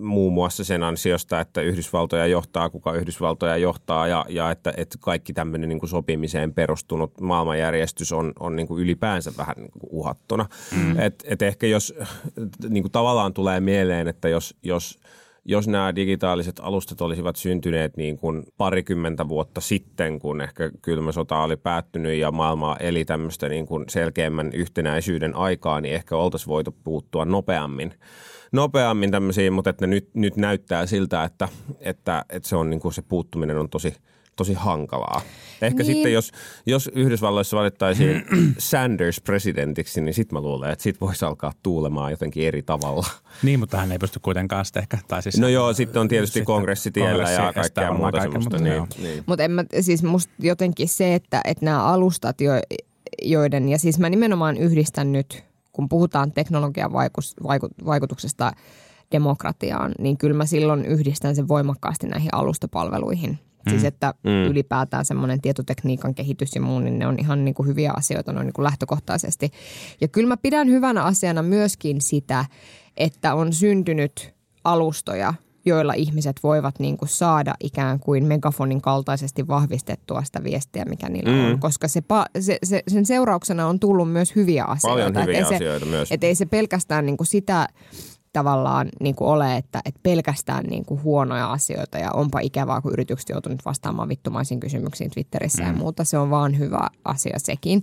F: muun muassa sen ansiosta, että Yhdysvaltoja johtaa, kuka Yhdysvaltoja johtaa ja, ja että, että kaikki tämmöinen niin kuin sopimiseen perustunut maailmanjärjestys on, on niin kuin ylipäänsä vähän niin kuin uhattuna. Mm. Et, et ehkä jos niin kuin tavallaan tulee mieleen, että jos, jos jos nämä digitaaliset alustat olisivat syntyneet niin kuin parikymmentä vuotta sitten, kun ehkä kylmä sota oli päättynyt ja maailma eli tämmöistä niin kuin selkeämmän yhtenäisyyden aikaa, niin ehkä oltaisiin voitu puuttua nopeammin. Nopeammin tämmöisiin, mutta että nyt, nyt näyttää siltä, että, että, että se on niin kuin se puuttuminen on tosi, tosi hankalaa. Ehkä niin. sitten, jos, jos Yhdysvalloissa valittaisiin Sanders presidentiksi, niin sitten mä luulen, että sit voisi alkaa tuulemaan jotenkin eri tavalla.
G: Niin, mutta hän ei pysty kuitenkaan sitten ehkä. Tai siis,
F: no joo, sitten on tietysti kongressitiellä kongressi ja kaikkea muuta semmoista. Niin,
A: niin. Mutta siis musta jotenkin se, että, että nämä alustat, jo, joiden, ja siis mä nimenomaan yhdistän nyt, kun puhutaan teknologian vaikus, vaikutuksesta demokratiaan, niin kyllä mä silloin yhdistän sen voimakkaasti näihin alustapalveluihin – Siis mm. että mm. ylipäätään semmoinen tietotekniikan kehitys ja muu, niin ne on ihan niin kuin hyviä asioita noin niin kuin lähtökohtaisesti. Ja kyllä mä pidän hyvänä asiana myöskin sitä, että on syntynyt alustoja, joilla ihmiset voivat niin kuin saada ikään kuin megafonin kaltaisesti vahvistettua sitä viestiä, mikä niillä mm. on. Koska se, se, se, sen seurauksena on tullut myös hyviä asioita.
F: Paljon hyviä
A: et
F: asioita
A: se,
F: myös.
A: Että ei se pelkästään niin kuin sitä tavallaan niin kuin ole, että, että pelkästään niin kuin huonoja asioita ja onpa ikävää, kun yritykset joutunut vastaamaan vittumaisiin kysymyksiin Twitterissä mm. ja muuta. Se on vaan hyvä asia sekin.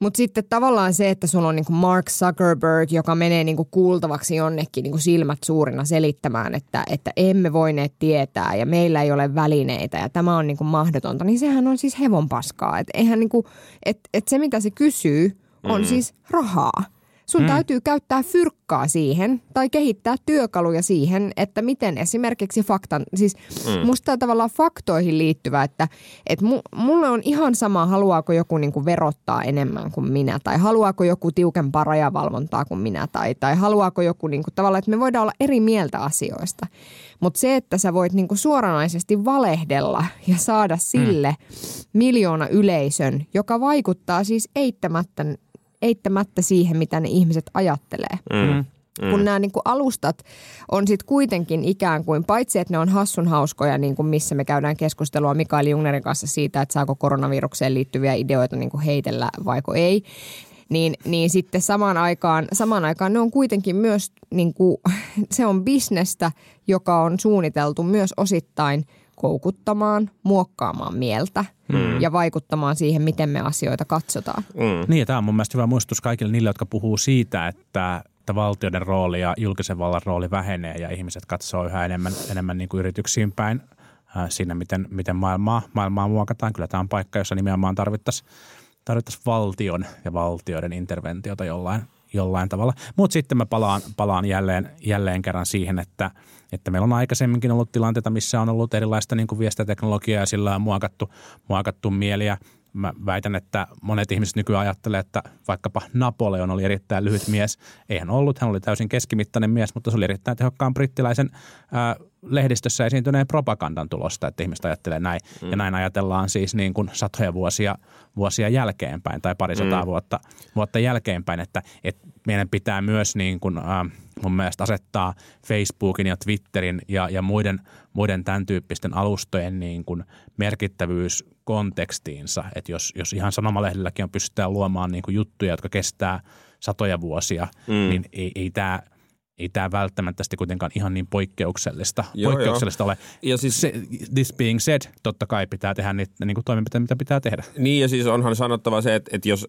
A: Mutta sitten tavallaan se, että sulla on niinku Mark Zuckerberg, joka menee niinku kuultavaksi jonnekin niinku silmät suurina selittämään, että, että emme voineet tietää ja meillä ei ole välineitä ja tämä on niinku mahdotonta, niin sehän on siis hevon paskaa. Et eihän niinku, et, et se, mitä se kysyy, on mm. siis rahaa. Sun mm. täytyy käyttää fyrkkaa siihen tai kehittää työkaluja siihen, että miten esimerkiksi faktan, siis mm. musta tavallaan faktoihin liittyvä, että, että mulle on ihan sama, haluaako joku niinku verottaa enemmän kuin minä tai haluaako joku tiukempaa rajavalvontaa kuin minä tai, tai haluaako joku niinku, tavallaan, että me voidaan olla eri mieltä asioista. Mutta se, että sä voit niinku suoranaisesti valehdella ja saada sille mm. miljoona yleisön, joka vaikuttaa siis eittämättä eittämättä siihen, mitä ne ihmiset ajattelee. Mm. Mm. Kun nämä niin kuin alustat on sitten kuitenkin ikään kuin, paitsi että ne on hassun hauskoja, niin kuin missä me käydään keskustelua Mikael Jungnerin kanssa siitä, että saako koronavirukseen liittyviä ideoita niin kuin heitellä vaiko ei, niin, niin sitten samaan aikaan, samaan aikaan ne on kuitenkin myös, niin kuin, se on bisnestä, joka on suunniteltu myös osittain – koukuttamaan, muokkaamaan mieltä mm. ja vaikuttamaan siihen, miten me asioita katsotaan.
G: Mm. Niin ja tämä on mun mielestä hyvä muistutus kaikille niille, jotka puhuu siitä, että, että valtioiden rooli ja julkisen vallan rooli vähenee ja ihmiset katsoo yhä enemmän, enemmän niin kuin yrityksiin päin äh, siinä, miten, miten maailmaa, maailmaa muokataan. Kyllä tämä on paikka, jossa nimenomaan tarvittaisiin tarvittaisi valtion ja valtioiden interventiota jollain, jollain tavalla. Mutta sitten mä palaan, palaan jälleen, jälleen kerran siihen, että – että meillä on aikaisemminkin ollut tilanteita, missä on ollut erilaista niin kuin viestiteknologiaa ja sillä on muokattu, muokattu mieliä. Mä väitän, että monet ihmiset nykyään ajattelee, että vaikkapa Napoleon oli erittäin lyhyt mies. Eihän ollut, hän oli täysin keskimittainen mies, mutta se oli erittäin tehokkaan brittiläisen ää, lehdistössä esiintyneen propagandan tulosta, että ihmiset ajattelee näin. Mm. Ja näin ajatellaan siis niin kuin satoja vuosia, vuosia jälkeenpäin tai parisataa mm. vuotta, vuotta jälkeenpäin, että, että meidän pitää myös niin kuin, ää, mun mielestä asettaa Facebookin ja Twitterin ja, ja muiden, muiden tämän tyyppisten alustojen niin kuin merkittävyys kontekstiinsa. Että jos, jos ihan sanomalehdelläkin on pystytään luomaan niin kuin juttuja, jotka kestää satoja vuosia, mm. niin ei, ei tämä – ei tämä välttämättä sitten kuitenkaan ihan niin poikkeuksellista, joo, poikkeuksellista joo. ole. Ja siis, se, this being said, totta kai pitää tehdä niitä niin toimenpiteitä, mitä pitää tehdä.
F: Niin ja siis onhan sanottava se, että, että jos,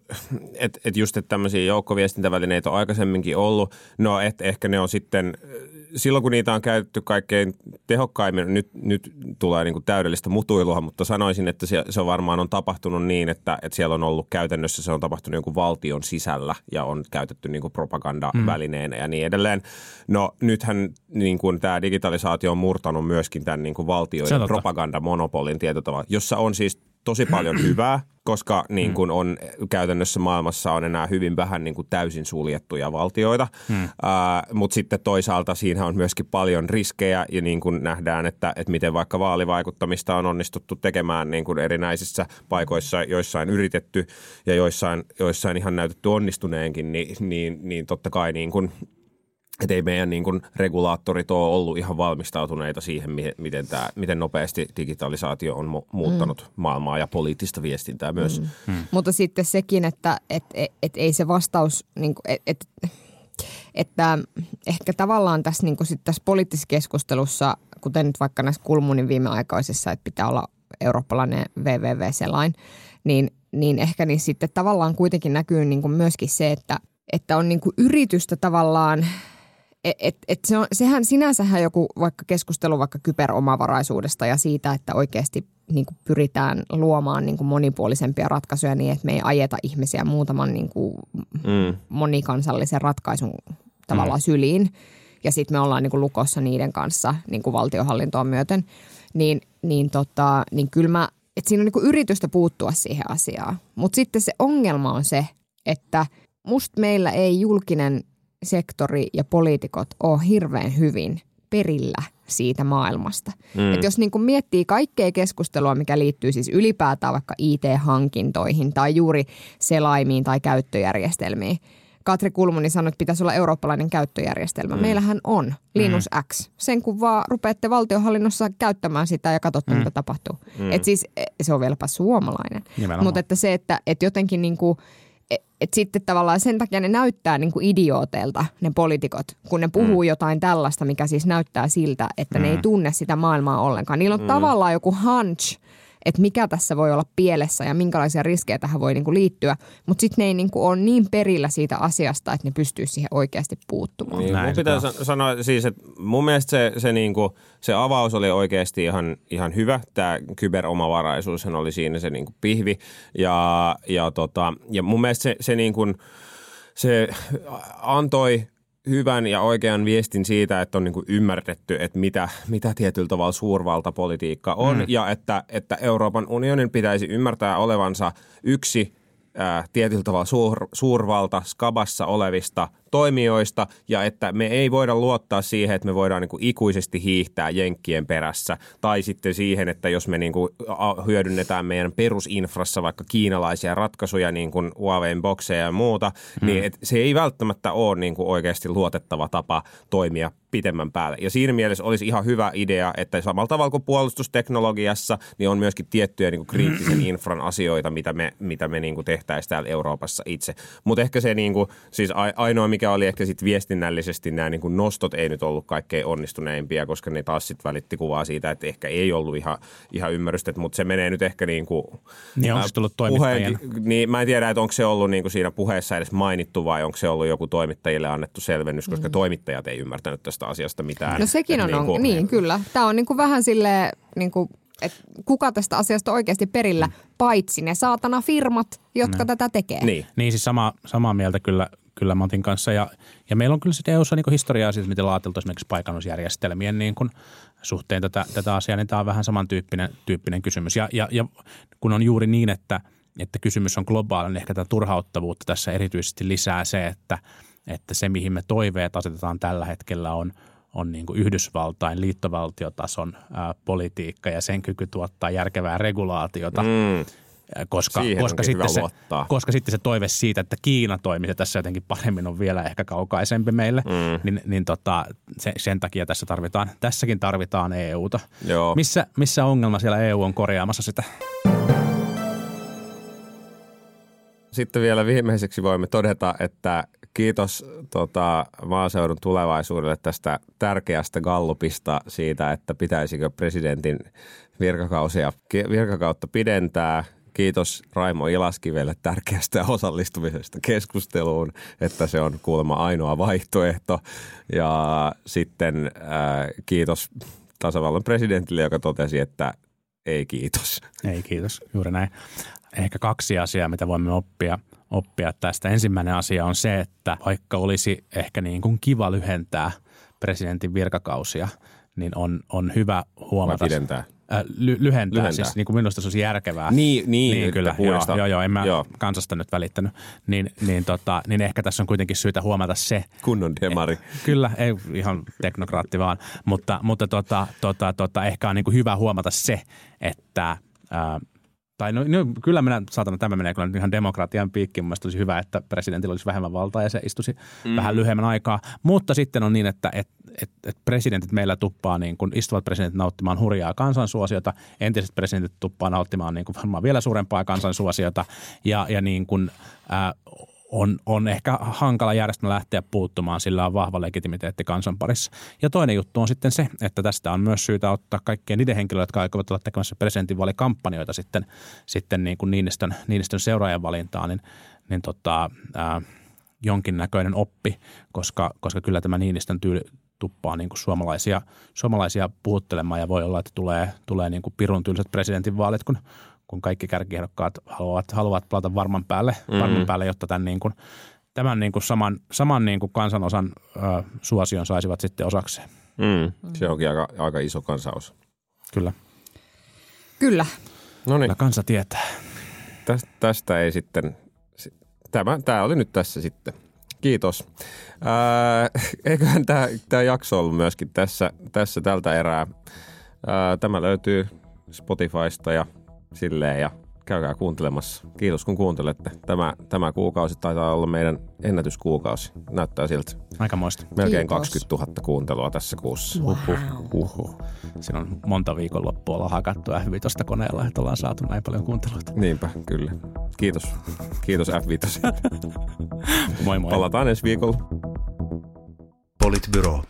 F: että, että just että tämmöisiä joukkoviestintävälineitä on aikaisemminkin ollut, no että ehkä ne on sitten silloin kun niitä on käytetty kaikkein tehokkaimmin, nyt, nyt tulee niin kuin täydellistä mutuilua, mutta sanoisin, että se, se varmaan on tapahtunut niin, että, että siellä on ollut käytännössä, se on tapahtunut jonkun valtion sisällä ja on käytetty niin kuin propagandavälineenä mm. ja niin edelleen. No nythän niin kuin tämä digitalisaatio on murtanut myöskin tämän niin kuin valtioiden propagandamonopolin tietyllä tavalla, jossa on siis tosi paljon hyvää, koska niin kuin on käytännössä maailmassa on enää hyvin vähän niin kuin täysin suljettuja valtioita. Hmm. Uh, Mutta sitten toisaalta siinä on myöskin paljon riskejä ja niin kuin nähdään, että, että miten vaikka vaalivaikuttamista on onnistuttu tekemään niin kuin erinäisissä paikoissa, joissain yritetty ja joissain, joissain ihan näytetty onnistuneenkin, niin, niin, niin totta kai niin kuin että ei meidän niin kuin regulaattorit ole ollut ihan valmistautuneita siihen, miten, tämä, miten nopeasti digitalisaatio on muuttanut mm. maailmaa ja poliittista viestintää myös. Mm.
A: Mm. Mutta sitten sekin, että et, et, et ei se vastaus, niin kuin, et, et, että ehkä tavallaan tässä, niin sit tässä poliittisessa keskustelussa, kuten nyt vaikka näissä Kulmunin viimeaikaisissa, että pitää olla eurooppalainen VVV-selain, niin, niin ehkä niin sitten tavallaan kuitenkin näkyy niin kuin myöskin se, että, että on niin kuin yritystä tavallaan et, et, se on, sehän sinänsähän joku vaikka keskustelu vaikka kyberomavaraisuudesta ja siitä, että oikeasti niin kuin pyritään luomaan niin kuin monipuolisempia ratkaisuja niin, että me ei ajeta ihmisiä muutaman niin kuin mm. monikansallisen ratkaisun tavallaan mm. syliin. Ja sitten me ollaan niin kuin lukossa niiden kanssa niin kuin valtiohallintoon myöten. Niin, niin, tota, niin kyllä mä, että siinä on niin kuin yritystä puuttua siihen asiaan. Mutta sitten se ongelma on se, että musta meillä ei julkinen sektori ja poliitikot ole hirveän hyvin perillä siitä maailmasta. Mm. Et jos niin kuin miettii kaikkea keskustelua, mikä liittyy siis ylipäätään vaikka IT-hankintoihin tai juuri selaimiin tai käyttöjärjestelmiin. Katri Kulmuni sanoi, että pitäisi olla eurooppalainen käyttöjärjestelmä. Mm. Meillähän on Linux mm. X. Sen kun vaan rupeatte valtiohallinnossa käyttämään sitä ja katsotte, mm. mitä tapahtuu. Mm. Et siis e, se on vieläpä suomalainen. Mutta että se, että et jotenkin niin kuin – et sitten tavallaan sen takia ne näyttää niin kuin idiooteilta, ne poliitikot, kun ne puhuu mm. jotain tällaista, mikä siis näyttää siltä, että mm. ne ei mm. tunne sitä maailmaa ollenkaan. Niillä on mm. tavallaan joku hunch, että mikä tässä voi olla pielessä ja minkälaisia riskejä tähän voi niinku liittyä. Mutta sitten ne ei niinku ole niin perillä siitä asiasta, että ne pystyy siihen oikeasti puuttumaan.
F: Niin, mun pitää sanoa siis, että mun mielestä se, se, niinku, se avaus oli oikeasti ihan, ihan hyvä. Tämä kyberomavaraisuus oli siinä se niinku pihvi. Ja, ja, tota, ja mun mielestä se, se, niinku, se antoi hyvän ja oikean viestin siitä, että on niin kuin ymmärretty, että mitä, mitä tietyllä tavalla suurvaltapolitiikka on mm. ja että, että Euroopan unionin pitäisi ymmärtää olevansa yksi ää, tietyllä tavalla suur, suurvalta skabassa olevista toimijoista ja että me ei voida luottaa siihen, että me voidaan niin kuin ikuisesti hiihtää jenkkien perässä tai sitten siihen, että jos me niin kuin hyödynnetään meidän perusinfrassa vaikka kiinalaisia ratkaisuja niin kuin Huaweiin bokseja ja muuta, hmm. niin et se ei välttämättä ole niin kuin oikeasti luotettava tapa toimia pitemmän päälle. Ja siinä mielessä olisi ihan hyvä idea, että samalla tavalla kuin puolustusteknologiassa, niin on myöskin tiettyjä niin kuin kriittisen infran asioita, mitä me, mitä me niin kuin tehtäisiin täällä Euroopassa itse. Mutta ehkä se niin kuin, siis ainoa, mikä oli ehkä sitten viestinnällisesti nämä niin kuin nostot ei nyt ollut kaikkein onnistuneimpia, koska ne taas sitten välitti kuvaa siitä, että ehkä ei ollut ihan, ihan ymmärrystä, mutta se menee nyt ehkä niin kuin...
G: Niin onko se tullut puheen,
F: Niin mä en tiedä, että onko se ollut niin kuin siinä puheessa edes mainittu vai onko se ollut joku toimittajille annettu selvennys, koska mm. toimittajat ei ymmärtänyt tästä asiasta mitään.
A: No sekin on, niin, kuin, niin kyllä. Tämä on niin kuin vähän silleen niin kuin että kuka tästä asiasta oikeasti perillä, mm. paitsi ne saatana firmat, jotka no. tätä tekee.
G: Niin, niin siis sama, samaa mieltä kyllä, kyllä Montin kanssa. Ja, ja meillä on kyllä sitten EU-ssa niin historiaa siitä, miten laateltu esimerkiksi paikannusjärjestelmien niin kuin suhteen tätä, tätä asiaa, niin tämä on vähän samantyyppinen tyyppinen kysymys. Ja, ja, ja kun on juuri niin, että, että kysymys on globaali, niin ehkä tätä turhauttavuutta tässä erityisesti lisää se, että, että se, mihin me toiveet asetetaan tällä hetkellä on – on niin kuin Yhdysvaltain liittovaltiotason ää, politiikka ja sen kyky tuottaa järkevää regulaatiota. Mm. Koska, koska, sitten se, koska sitten se toive siitä, että Kiina toimisi tässä jotenkin paremmin on vielä ehkä kaukaisempi meille, mm. niin, niin tota, se, sen takia tässä tarvitaan, tässäkin tarvitaan EUta. Joo. Missä, missä ongelma siellä EU on korjaamassa sitä?
F: Sitten vielä viimeiseksi voimme todeta, että kiitos tota, maaseudun tulevaisuudelle tästä tärkeästä gallupista siitä, että pitäisikö presidentin virkakausia, virkakautta pidentää. Kiitos Raimo Ilaskivelle tärkeästä osallistumisesta keskusteluun, että se on kuulemma ainoa vaihtoehto. Ja sitten äh, kiitos tasavallan presidentille, joka totesi, että ei kiitos.
G: Ei kiitos, juuri näin. Ehkä kaksi asiaa, mitä voimme oppia – oppia tästä. Ensimmäinen asia on se, että vaikka olisi ehkä niin kuin kiva lyhentää presidentin virkakausia, niin on, on hyvä huomata.
F: Vai pidentää?
G: Äh, ly, lyhentää, lyhentää, siis niin kuin minusta se olisi järkevää.
F: Niin, niin,
G: niin kyllä. Joo, joo, joo, en mä joo. kansasta nyt välittänyt. Niin, niin, tota, niin ehkä tässä on kuitenkin syytä huomata se.
F: Kunnon demari.
G: Eh, kyllä, ei ihan teknokraatti vaan, mutta, mutta tota, tota, tota, ehkä on niin kuin hyvä huomata se, että ää, tai no, no kyllä minä saatan, tämä menee kyllä ihan demokratian piikkiin. Mielestäni olisi hyvä, että presidentillä olisi vähemmän valtaa ja se istuisi mm. vähän lyhyemmän aikaa. Mutta sitten on niin, että et, et, et presidentit meillä tuppaa, niin kun istuvat presidentit nauttimaan hurjaa kansansuosiota, entiset presidentit tuppaa nauttimaan niin kuin varmaan vielä suurempaa kansansuosiota ja, ja niin kuin, äh, on, on ehkä hankala järjestelmä lähteä puuttumaan, sillä on vahva legitimiteetti kansan parissa. Ja toinen juttu on sitten se, että tästä on myös syytä ottaa kaikkien niiden henkilöiden, jotka aikovat olla tekemässä presidentinvaalikampanjoita sitten, sitten niin kuin Niinistön, Niinistön seuraajan valintaan, niin, niin tota, ää, jonkinnäköinen oppi, koska, koska kyllä tämä Niinistön tyyli tuppaa niin kuin suomalaisia, suomalaisia puhuttelemaan ja voi olla, että tulee, tulee niin kuin pirun tyyliset presidentinvaalit, kun, kun kaikki kärkiehdokkaat haluavat, haluavat palata varman päälle, mm-hmm. varman päälle jotta tämän, niin kuin, tämän niin kuin saman, saman niin kuin kansanosan ö, suosion saisivat sitten osakseen.
F: Mm. Se onkin aika, aika iso kansaus.
G: Kyllä.
A: Kyllä.
F: No niin,
G: kansa tietää.
F: tästä, tästä ei sitten, si- tämä, tämä oli nyt tässä sitten. Kiitos. Ää, eiköhän tämä, tämä jakso ollut myöskin tässä, tässä tältä erää. Ää, tämä löytyy Spotifysta ja silleen ja käykää kuuntelemassa. Kiitos kun kuuntelette. Tämä, tämä kuukausi taitaa olla meidän ennätyskuukausi. Näyttää siltä.
G: Aika moista.
F: Melkein
A: Kiitos.
F: 20 000 kuuntelua tässä kuussa.
G: Uhuh, uhuh. Siinä on monta viikonloppua ollaan hakattu F5 koneella, että ollaan saatu näin paljon kuunteluita.
F: Niinpä, kyllä. Kiitos. Kiitos F5.
G: Moi moi.
F: Palataan ensi viikolla.
C: Politbyro.